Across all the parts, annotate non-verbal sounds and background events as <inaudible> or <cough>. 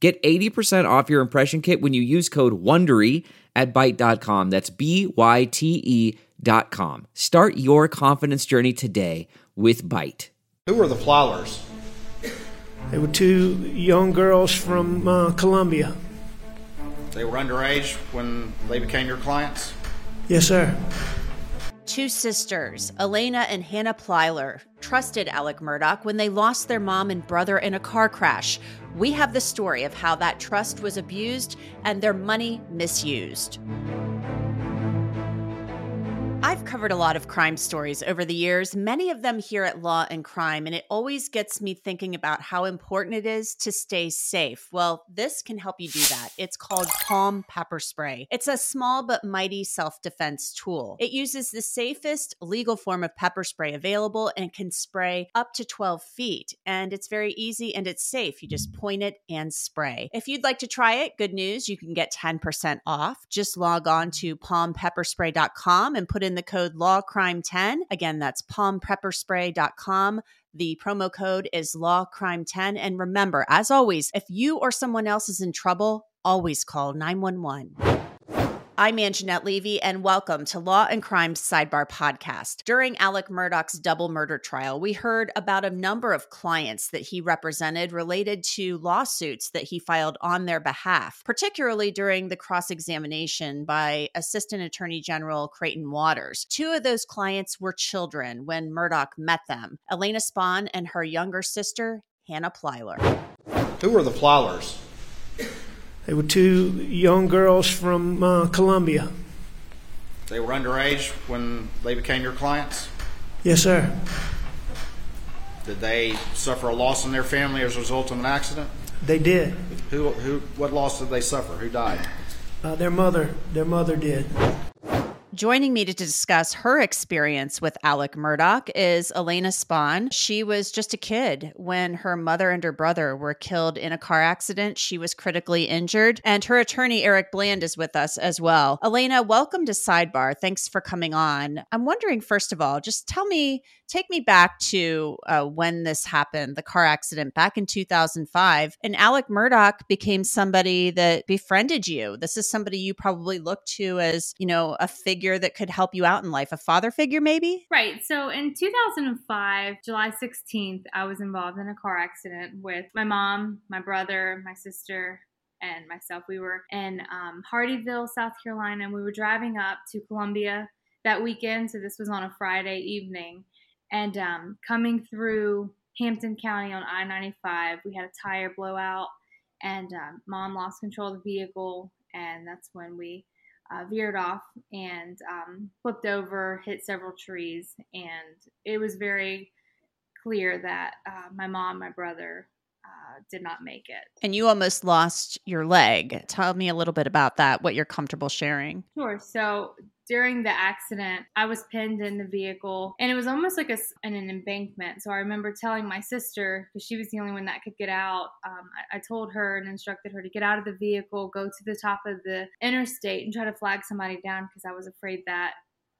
Get 80% off your impression kit when you use code WONDERY at Byte.com. That's B-Y-T-E dot com. Start your confidence journey today with Byte. Who were the Plylers? They were two young girls from uh, Columbia. They were underage when they became your clients? Yes, sir. Two sisters, Alania and Hannah Plyler, trusted Alex Murdaugh when they lost their mom and brother in a car crash. We have the story of how that trust was abused and their money misused. Covered a lot of crime stories over the years, many of them here at Law and Crime, and it always gets me thinking about how important it is to stay safe. Well, this can help you do that. It's called Palm Pepper Spray. It's a small but mighty self defense tool. It uses the safest legal form of pepper spray available and can spray up to 12 feet. And it's very easy and it's safe. You just point it and spray. If you'd like to try it, good news, you can get 10% off. Just log on to palmpepperspray.com and put in the code LAWCRIME10. Again, that's palmpepperspray.com. The promo code is LAWCRIME10. And remember, as always, if you or someone else is in trouble, always call 911. I'm Angenette Levy, and welcome to Law and Crime's Sidebar Podcast. During Alex Murdaugh's double murder trial, we heard about a number of clients that he represented related to lawsuits that he filed on their behalf, particularly during the cross examination by Assistant Attorney General Creighton Waters. Two of those clients were children when Murdaugh met them Alania Spohn and her younger sister, Hannah Plyler. Who are the Plylers? They were two young girls from uh, Columbia. They were underage when they became your clients? Yes, sir. Did they suffer a loss in their family as a result of an accident? They did. Who, who, what loss did they suffer? Who died? Uh, their mother, their mother did. Joining me to discuss her experience with Alex Murdaugh is Alania Spohn. She was just a kid when her mother and her brother were killed in a car accident. She was critically injured, and her attorney, Eric Bland, is with us as well. Alania, welcome to Sidebar. Thanks for coming on. I'm wondering, first of all, just tell me, take me back to uh, when this happened, the car accident back in 2005. And Alex Murdaugh became somebody that befriended you. This is somebody you probably looked to as, you know, a figure that could help you out in life, a father figure maybe? Right. So in 2005, July 16th, I was involved in a car accident with my mom, my brother, my sister, and myself. We were in um, Hardeeville, South Carolina, and we were driving up to Columbia that weekend. So this was on a Friday evening. And um, coming through Hampton County on I 95, we had a tire blowout, and um, mom lost control of the vehicle. And that's when we uh, veered off and um, flipped over, hit several trees, and it was very clear that uh, my mom, my brother, uh, did not make it. And you almost lost your leg. Tell me a little bit about that, what you're comfortable sharing. Sure. So during the accident, I was pinned in the vehicle and it was almost like a, an, an embankment. So I remember telling my sister, because she was the only one that could get out, um, I, I, told her and instructed her to get out of the vehicle, go to the top of the interstate and try to flag somebody down because I was afraid that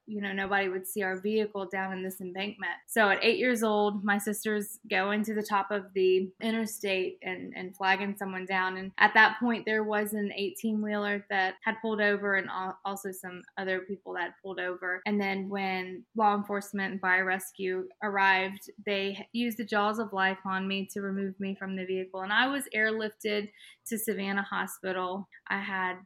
you know, nobody would see our vehicle down in this embankment. So at eight years old, my sisters go into the top of the interstate and, and flagging someone down. And at that point, there was an 18 wheeler that had pulled over and also some other people that pulled over. And then when law enforcement and fire rescue arrived, they used the jaws of life on me to remove me from the vehicle. And I was airlifted to Savannah Hospital. I had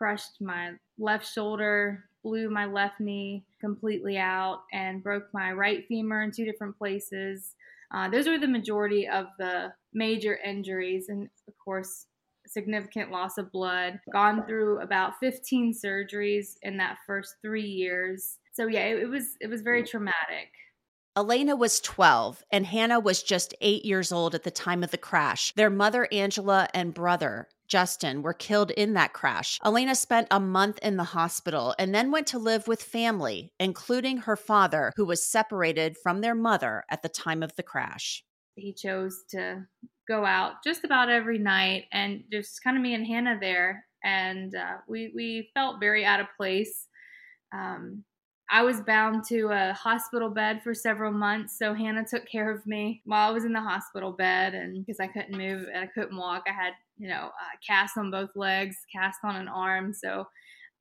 crushed my left shoulder, blew my left knee completely out and broke my right femur in two different places. Uh, those were the majority of the major injuries, and of course, significant loss of blood. Gone through about 15 surgeries in that first three years. So yeah, it, it was it was very traumatic. Alania was 12 and Hannah was just eight years old at the time of the crash. Their mother, Angela, and brother, Justin, were killed in that crash. Alania spent a month in the hospital and then went to live with family, including her father, who was separated from their mother at the time of the crash. He chose to go out just about every night and just kind of me and Hannah there. And uh, we, we felt very out of place. Um, I was bound to a hospital bed for several months, so Hannah took care of me while I was in the hospital bed, and because I couldn't move and I couldn't walk, I had you know uh, cast on both legs, cast on an arm, so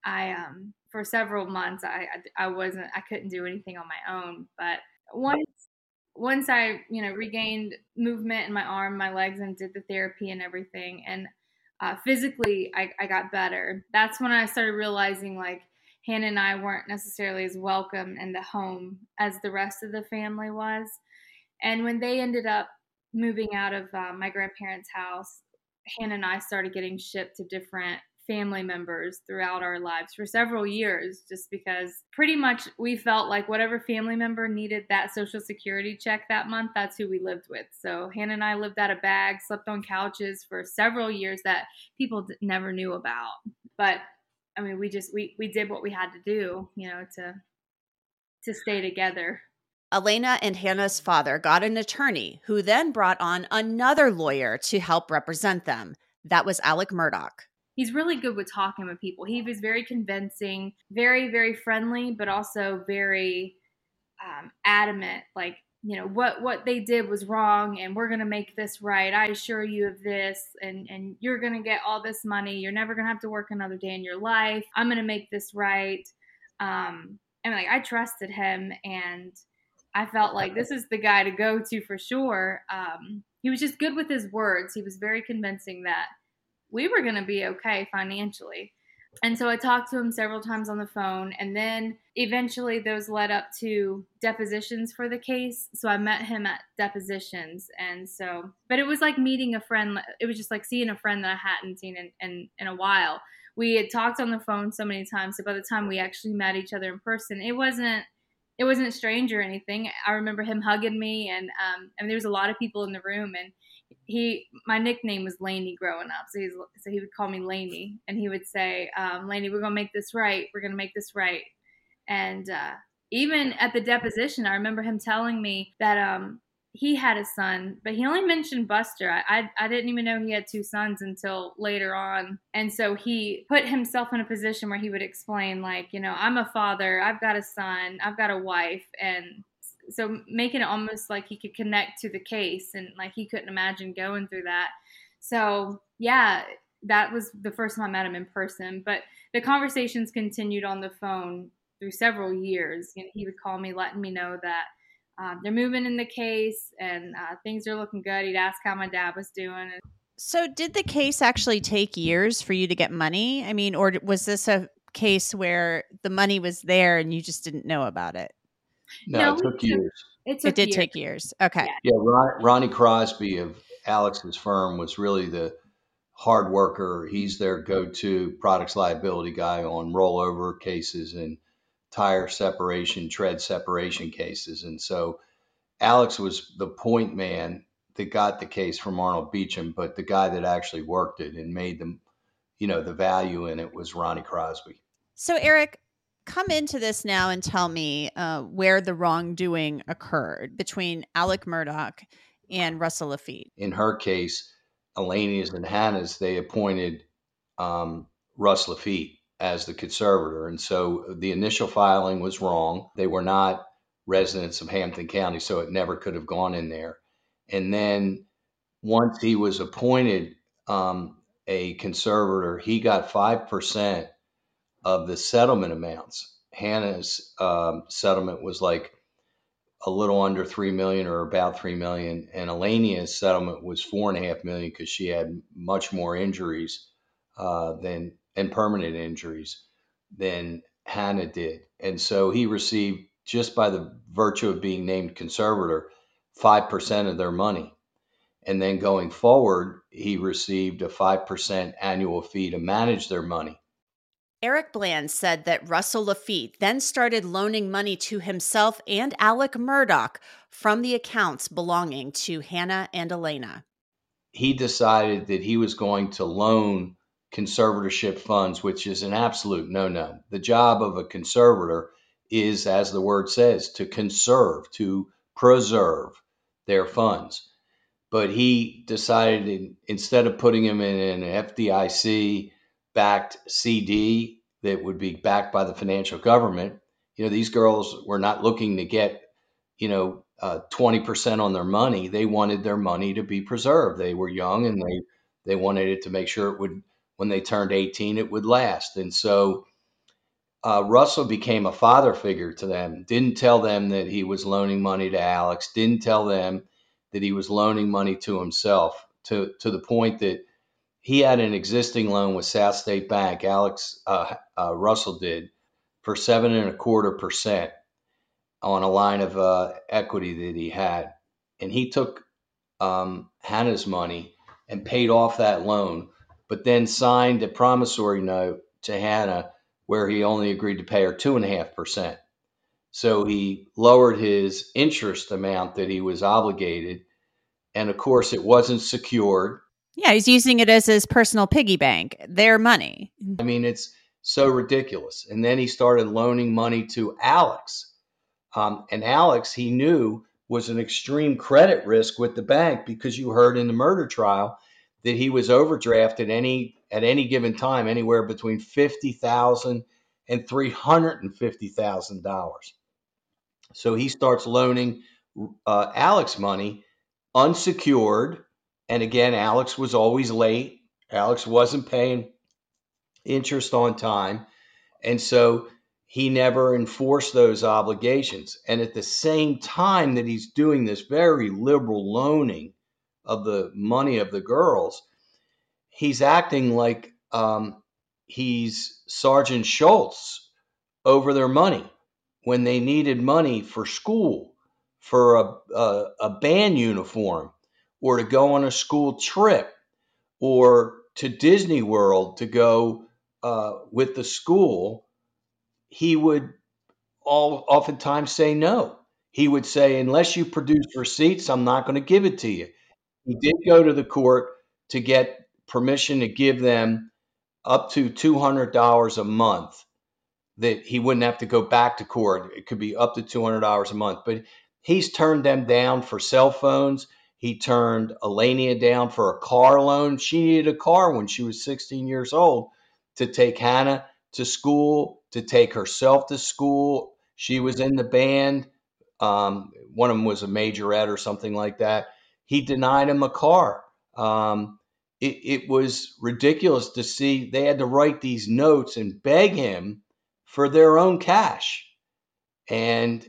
I um for several months I, I I wasn't I couldn't do anything on my own, but once once I you know regained movement in my arm, my legs, and did the therapy and everything, and uh, physically I, I got better. That's when I started realizing like Hannah and I weren't necessarily as welcome in the home as the rest of the family was. And when they ended up moving out of uh, my grandparents' house, Hannah and I started getting shipped to different family members throughout our lives for several years just because pretty much we felt like whatever family member needed that social security check that month that's who we lived with so hannah and i lived out of bags slept on couches for several years that people never knew about but I mean, we just we we did what we had to do, you know, to to stay together. Alania and Hannah's father got an attorney who then brought on another lawyer to help represent them. That was Alex Murdaugh. He's really good with talking with people. He was very convincing, very, very friendly, but also very um, adamant. Like, you know what what they did was wrong and we're going to make this right. I assure you of this and and you're going to get all this money. You're never going to have to work another day in your life. I'm going to make this right. Um and like i trusted him and i felt like this is the guy to go to for sure. Um he was just good with his words. He was very convincing that we were going to be okay financially and so I talked to him several times on the phone, and then eventually those led up to depositions for the case. So I met him at depositions, and so, but it was like meeting a friend. It was just like seeing a friend that I hadn't seen in, in, in a while. We had talked on the phone so many times, so by the time we actually met each other in person, it wasn't it wasn't strange or anything. I remember him hugging me, and um, and there was a lot of people in the room, and he my nickname was Laney growing up, so he's so he would call me Laney, and he would say, um, "Laney, we're gonna make this right. We're gonna make this right." And uh, even at the deposition, I remember him telling me that um, he had a son, but he only mentioned Buster. I, I, I didn't even know he had two sons until later on, and so he put himself in a position where he would explain, like, you know, I'm a father, I've got a son, I've got a wife, and so making it almost like he could connect to the case and like he couldn't imagine going through that. So yeah that was the first time i met him in person but the conversations continued on the phone through several years. Know, he would call me letting me know that um, they're moving in the case and uh, things are looking good. He'd ask how my dad was doing so did the case actually take years for you to get money? I mean or was this a case where the money was there and you just didn't know about it no, no it took years. It, took it did years. take years. Okay. Yeah, yeah Ron, Ronnie Crosby of Alex's firm was really the hard worker. He's their go-to products liability guy on rollover cases and tire separation, tread separation cases. And so Alex was the point man that got the case from Arnold Beecham, but the guy that actually worked it and made them, you know, the value in it was Ronnie Crosby. So Eric, come into this now and tell me uh, where the wrongdoing occurred between Alex Murdaugh and Russell Laffitte. In her case, Alania's and Hannah's, they appointed um, Russ Laffitte as the conservator. And so the initial filing was wrong. They were not residents of Hampton County, so it never could have gone in there. And then once he was appointed um, a conservator, he got 5% of the settlement amounts. Hannah's um, settlement was like a little under three million or about three million, and Alania's settlement was four and a half million because she had much more injuries uh, than and permanent injuries than Hannah did, and so he received just by the virtue of being named conservator five percent of their money. And then going forward, he received a 5% annual fee to manage their money. Eric Bland said that Russell Laffitte then started loaning money to himself and Alex Murdaugh from the accounts belonging to Hannah and Alania. He decided that he was going to loan conservatorship funds, which is an absolute no no. The job of a conservator is, as the word says, to conserve, to preserve their funds. But he decided instead of putting them in an FDIC backed CD that would be backed by the financial government. You know, these girls were not looking to get, you know, uh, 20% on their money. They wanted their money to be preserved. They were young and they, they wanted it to make sure it would, when they turned 18, it would last. And so uh, Russell became a father figure to them, didn't tell them that he was loaning money to Alex, didn't tell them that he was loaning money to himself to, to the point that he had an existing loan with South State Bank. Alex uh, uh, Russell did for seven and a quarter percent on a line of uh, equity that he had, and he took um, Hannah's money and paid off that loan, but then signed a promissory note to Hannah where he only agreed to pay her two and a half percent. So he lowered his interest amount that he was obligated, and of course, it wasn't secured yeah, he's using it as his personal piggy bank, their money. I mean, it's so ridiculous. And then he started loaning money to Alex. Um, and Alex, he knew, was an extreme credit risk with the bank because you heard in the murder trial that he was overdrafted any at any given time anywhere between fifty thousand and three hundred and fifty thousand dollars. So he starts loaning uh, Alex money unsecured and again, Alex was always late. Alex wasn't paying interest on time. And so he never enforced those obligations. And at the same time that he's doing this very liberal loaning of the money of the girls, he's acting like um, he's Sergeant Schultz over their money when they needed money for school, for a, a, a band uniform, or to go on a school trip or to Disney World to go uh, with the school, he would all oftentimes say no. He would say, unless you produce receipts, I'm not going to give it to you. He did go to the court to get permission to give them up to $200 a month that he wouldn't have to go back to court. It could be up to $200 a month, but he's turned them down for cell phones. He turned Alania down for a car loan. She needed a car when she was 16 years old to take Hannah to school, to take herself to school. She was in the band. Um, one of them was a majorette or something like that. He denied him a car. Um, it, it was ridiculous to see they had to write these notes and beg him for their own cash. And,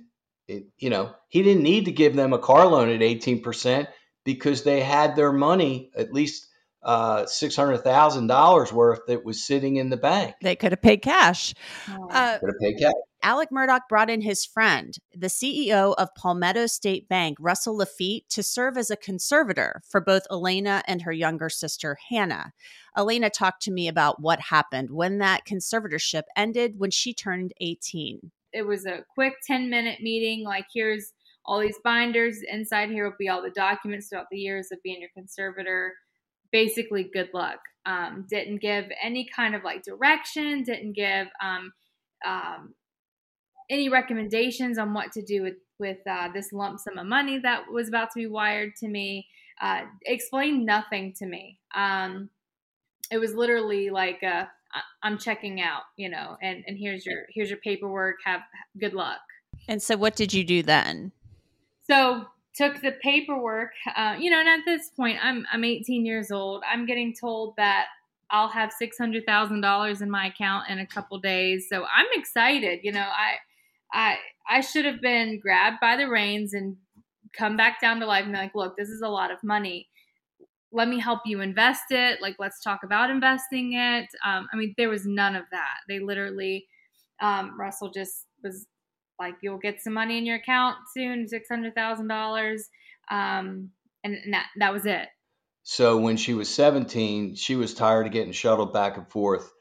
it, you know, he didn't need to give them a car loan at 18% because they had their money, at least uh, six hundred thousand dollars worth that was sitting in the bank. They could have paid cash. Uh, could have paid cash. Alex Murdaugh brought in his friend, the CEO of Palmetto State Bank, Russell Laffitte, to serve as a conservator for both Alania and her younger sister, Hannah. Alania talked to me about what happened when that conservatorship ended when she turned 18. It was a quick 10 minute meeting. Like, here's all these binders. Inside here will be all the documents throughout the years of being your conservator. Basically, good luck. Um, didn't give any kind of like direction, didn't give um, um, any recommendations on what to do with, with uh, this lump sum of money that was about to be wired to me. Uh, explained nothing to me. Um, it was literally like, uh, I'm checking out, you know, and, and here's your here's your paperwork. Have good luck. And so, what did you do then? So took the paperwork. Uh, you know, and at this point, I'm I'm 18 years old. I'm getting told that I'll have six hundred thousand dollars in my account in a couple days. So I'm excited. You know, I I I should have been grabbed by the reins and come back down to life and be like, look, this is a lot of money. Let me help you invest it. Like, let's talk about investing it. Um, I mean, there was none of that. They literally, um, Russell just was like you'll get some money in your account soon, six hundred thousand dollars, um, and, and that that was it. So when she was seventeen, she was tired of getting shuttled back and forth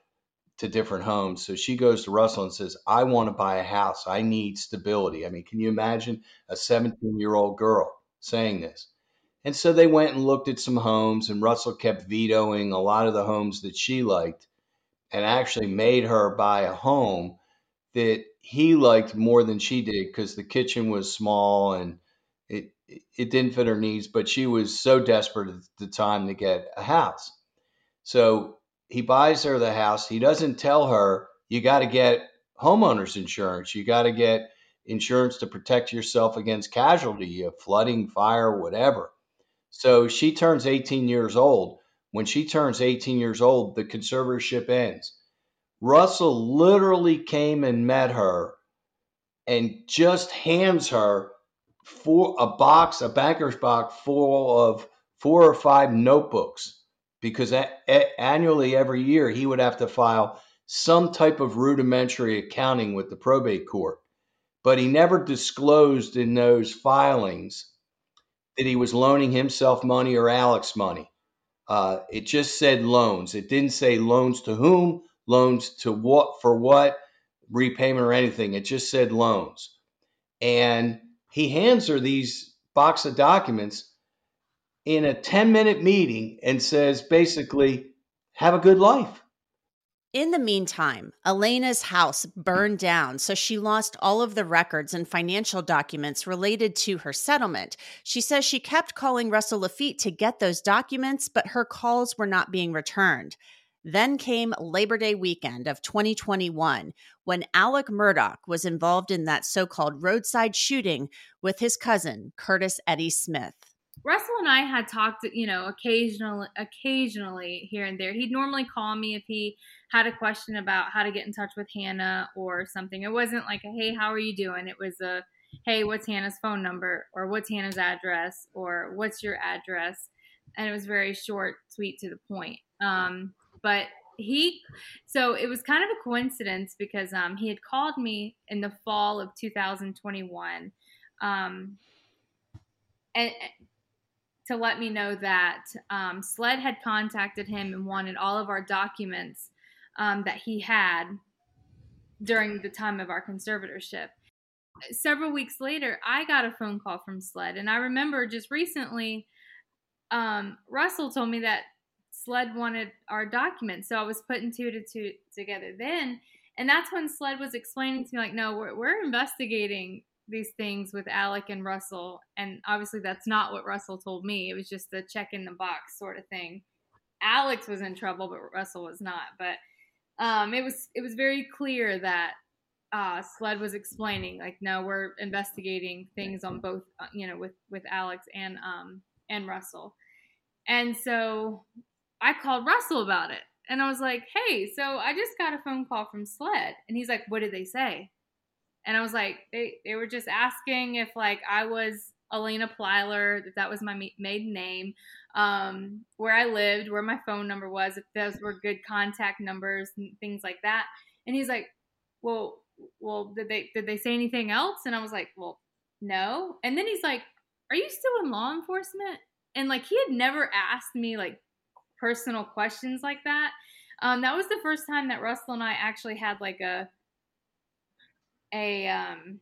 to different homes. So she goes to Russell and says, I want to buy a house. I need stability. I mean, can you imagine a 17 year old girl saying this? And so they went and looked at some homes, and Russell kept vetoing a lot of the homes that she liked and actually made her buy a home that he liked more than she did because the kitchen was small and it it didn't fit her needs, but she was so desperate at the time to get a house. So he buys her the house. He doesn't tell her you got to get homeowners insurance. You got to get insurance to protect yourself against casualty, flooding, fire, whatever. So she turns 18 years old. When she turns 18 years old, the conservatorship ends. Russell literally came and met her and just hands her for a box, a banker's box full of four or five notebooks because a- a- annually every year he would have to file some type of rudimentary accounting with the probate court. But he never disclosed in those filings that he was loaning himself money or Alex money. Uh, it just said loans. It didn't say loans to whom, loans to what, for what, repayment or anything. It just said loans. And he hands her these box of documents in a 10 minute meeting and says basically, have a good life. In the meantime, Alania's house burned down, so she lost all of the records and financial documents related to her settlement. She says she kept calling Russell Laffitte to get those documents, but her calls were not being returned. Then came Labor Day weekend of 2021 when Alex Murdaugh was involved in that so called roadside shooting with his cousin, Curtis Eddie Smith. Russell and I had talked, you know, occasionally, occasionally here and there. He'd normally call me if he had a question about how to get in touch with Hannah or something. It wasn't like, a, "Hey, how are you doing?" It was a, "Hey, what's Hannah's phone number?" or "What's Hannah's address?" or "What's your address?" And it was very short, sweet, to the point. Um, but he, so it was kind of a coincidence because um, he had called me in the fall of 2021. Um, and to let me know that um, SLED had contacted him and wanted all of our documents um, that he had during the time of our conservatorship. Several weeks later, I got a phone call from SLED, and I remember just recently, um, Russell told me that SLED wanted our documents, so I was putting two to two together then, and that's when SLED was explaining to me like, no, we're, we're investigating these things with Alex and Russell. And obviously, that's not what Russell told me. It was just a check in the box sort of thing. Alex was in trouble, but Russell was not. But um, it was it was very clear that uh, SLED was explaining like, no, we're investigating things on both, uh, you know, with with Alex and um and Russell. And so I called Russell about it, and I was like, hey, so I just got a phone call from SLED, and he's like, what did they say? and I was like, they they were just asking if like I was Alania Plyler, that that was my maiden name, um, where I lived, where my phone number was, if those were good contact numbers and things like that. And he's like, well, well, did they did they say anything else? And I was like, well, no. And then he's like, are you still in law enforcement? And like he had never asked me like personal questions like that. Um, that was the first time that Russell and I actually had like a a um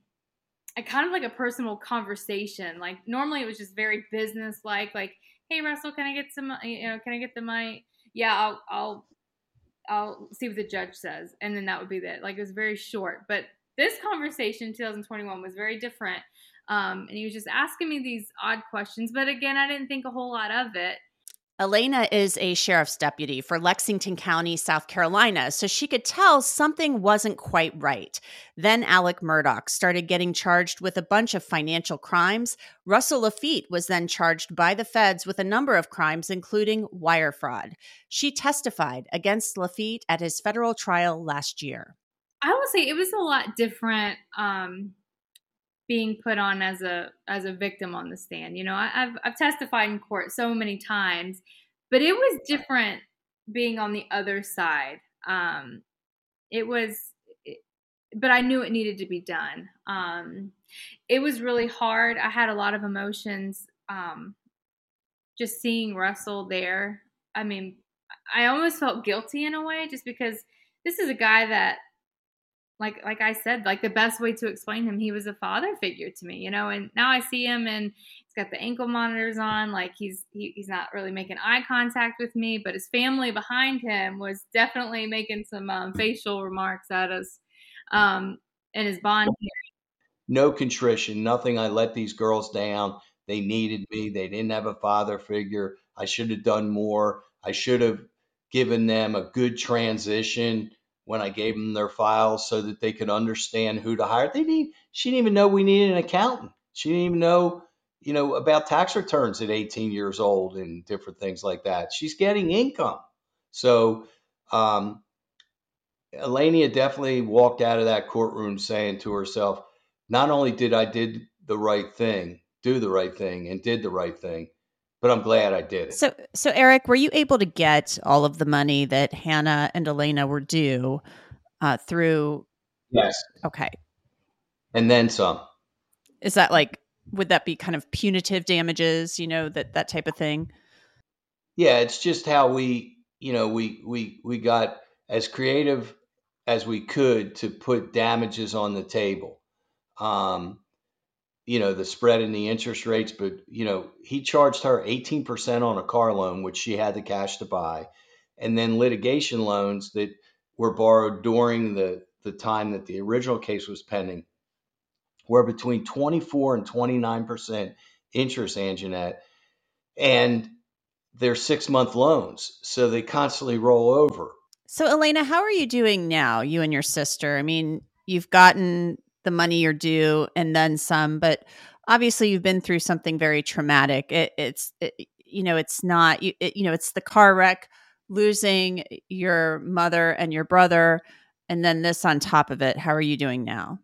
a kind of like a personal conversation. Like normally it was just very business like, like, hey Russell, can I get some you know, can I get the mic? Yeah, I'll I'll I'll see what the judge says. And then that would be that. Like it was very short. But this conversation 2021 was very different. Um, and he was just asking me these odd questions. But again, I didn't think a whole lot of it. Alania is a sheriff's deputy for Lexington County, South Carolina, so she could tell something wasn't quite right. Then Alex Murdaugh started getting charged with a bunch of financial crimes. Russell Laffitte was then charged by the feds with a number of crimes, including wire fraud. She testified against Laffitte at his federal trial last year. I will say it was a lot different um, being put on as a as a victim on the stand. You know, I, have I've testified in court so many times, but it was different being on the other side. Um, it was, but I knew it needed to be done. Um, it was really hard. I had a lot of emotions. Um, just seeing Russell there. I mean, I almost felt guilty in a way, just because this is a guy that like like I said, like the best way to explain him, he was a father figure to me, you know. And now I see him, and he's got the ankle monitors on, like he's he, he's not really making eye contact with me, but his family behind him was definitely making some um, facial remarks at us, um, in his bond. <laughs> No contrition, nothing. I let these girls down. They needed me. They didn't have a father figure. I should have done more. I should have given them a good transition when I gave them their files so that they could understand who to hire. They need she didn't even know we needed an accountant. She didn't even know, you know, about tax returns at 18 years old and different things like that. She's getting income. So um Alania definitely walked out of that courtroom saying to herself, not only did I did the right thing, do the right thing and did the right thing, but I'm glad I did it. So, so Eric, were you able to get all of the money that Hannah and Alania were due uh, through? Yes. Okay. And then some. Is that like? Would that be kind of punitive damages? You know that that type of thing. Yeah, it's just how we, you know, we we we got as creative as we could to put damages on the table. Um, you know the spread in the interest rates but you know he charged her 18% on a car loan which she had the cash to buy and then litigation loans that were borrowed during the the time that the original case was pending were between 24 and 29% interest Angenette and they're six month loans so they constantly roll over. So Alania how are you doing now you and your sister? I mean you've gotten the money you're due and then some but obviously you've been through something very traumatic. It, it's it, you know it's not you, it, you know it's the car wreck losing your mother and your brother and then this on top of it. How are you doing now?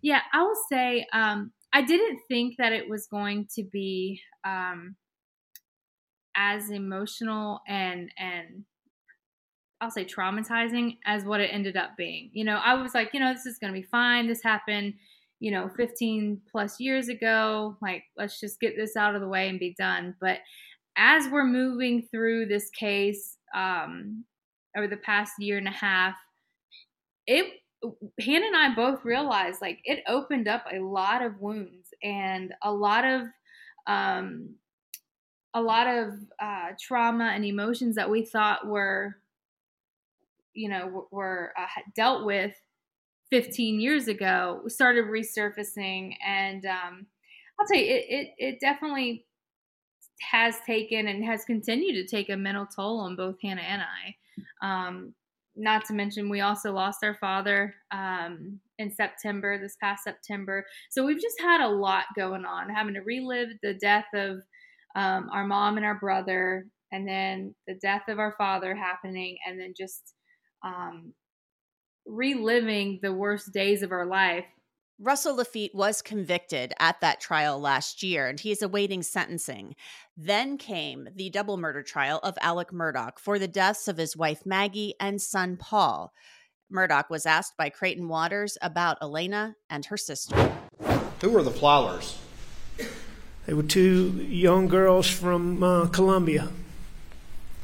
Yeah i will say um, i didn't think that it was going to be um, as emotional and and I'll say traumatizing as what it ended up being. You know, I was like, you know, this is going to be fine. This happened, you know, 15 plus years ago. Like, let's just get this out of the way and be done. But as we're moving through this case um, over the past year and a half, it Hannah and I both realized like it opened up a lot of wounds and a lot of um, a lot of uh, trauma and emotions that we thought were you know were uh, dealt with 15 years ago started resurfacing and um, i'll tell you it, it, it definitely has taken and has continued to take a mental toll on both hannah and i. Um, not to mention we also lost our father um, in september this past september. So we've just had a lot going on having to relive the death of um, our mom and our brother and then the death of our father happening and then just um, reliving the worst days of our life. Russell Laffitte was convicted at that trial last year and he is awaiting sentencing. Then came the double murder trial of Alex Murdaugh for the deaths of his wife Maggie and son Paul. Murdaugh was asked by Creighton Waters about Alania and her sister. Who were the Plylers? They were two young girls from uh, Columbia.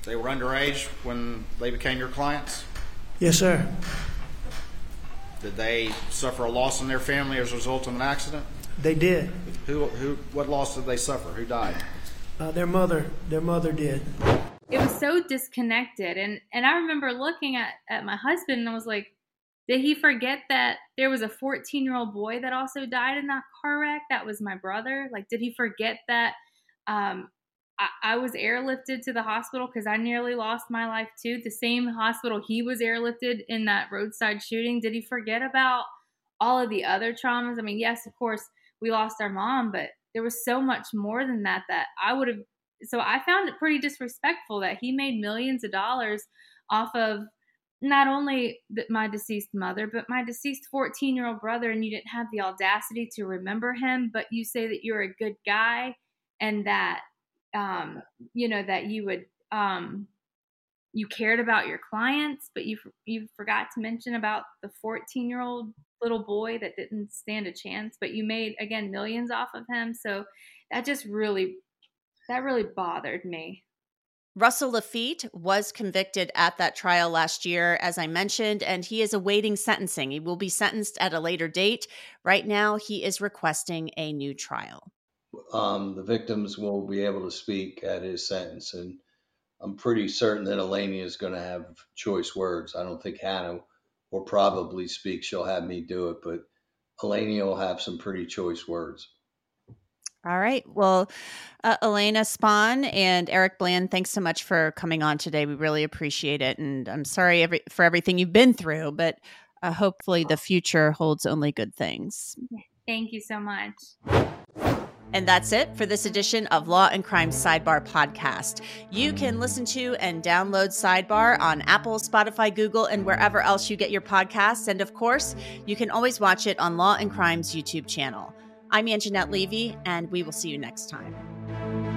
They were underage when they became your clients? Yes, sir. Did they suffer a loss in their family as a result of an accident? They did. Who, who, what loss did they suffer? Who died? Uh, their mother, their mother did. It was so disconnected, and and I remember looking at at my husband and I was like, did he forget that there was a 14 year old boy that also died in that car wreck? That was my brother. Like, did he forget that um, I, was airlifted to the hospital because I nearly lost my life too. The same hospital he was airlifted in that roadside shooting. Did he forget about all of the other traumas? I mean, yes, of course, we lost our mom, but there was so much more than that that I would have. So I found it pretty disrespectful that he made millions of dollars off of not only my deceased mother, but my deceased 14 year old brother, and you didn't have the audacity to remember him, but you say that you're a good guy and that um, you know that you would um, you cared about your clients, but you you forgot to mention about the 14 year old little boy that didn't stand a chance, but you made again millions off of him. So that just really that really bothered me. Russell Laffitte was convicted at that trial last year, as I mentioned, and he is awaiting sentencing. He will be sentenced at a later date. Right now, he is requesting a new trial. Um, the victims will be able to speak at his sentence, and I'm pretty certain that Alania is going to have choice words. I don't think Hannah will probably speak. She'll have me do it, but Alania will have some pretty choice words. All right. Well, uh, Alania Spohn and Eric Bland, thanks so much for coming on today. We really appreciate it. And I'm sorry every, for everything you've been through, but uh, hopefully the future holds only good things. Thank you so much. And that's it for this edition of Law and Crime Sidebar podcast. You can listen to and download Sidebar on Apple, Spotify, Google, and wherever else you get your podcasts. And of course, you can always watch it on Law and Crime's YouTube channel. I'm Angenette Levy, and we will see you next time.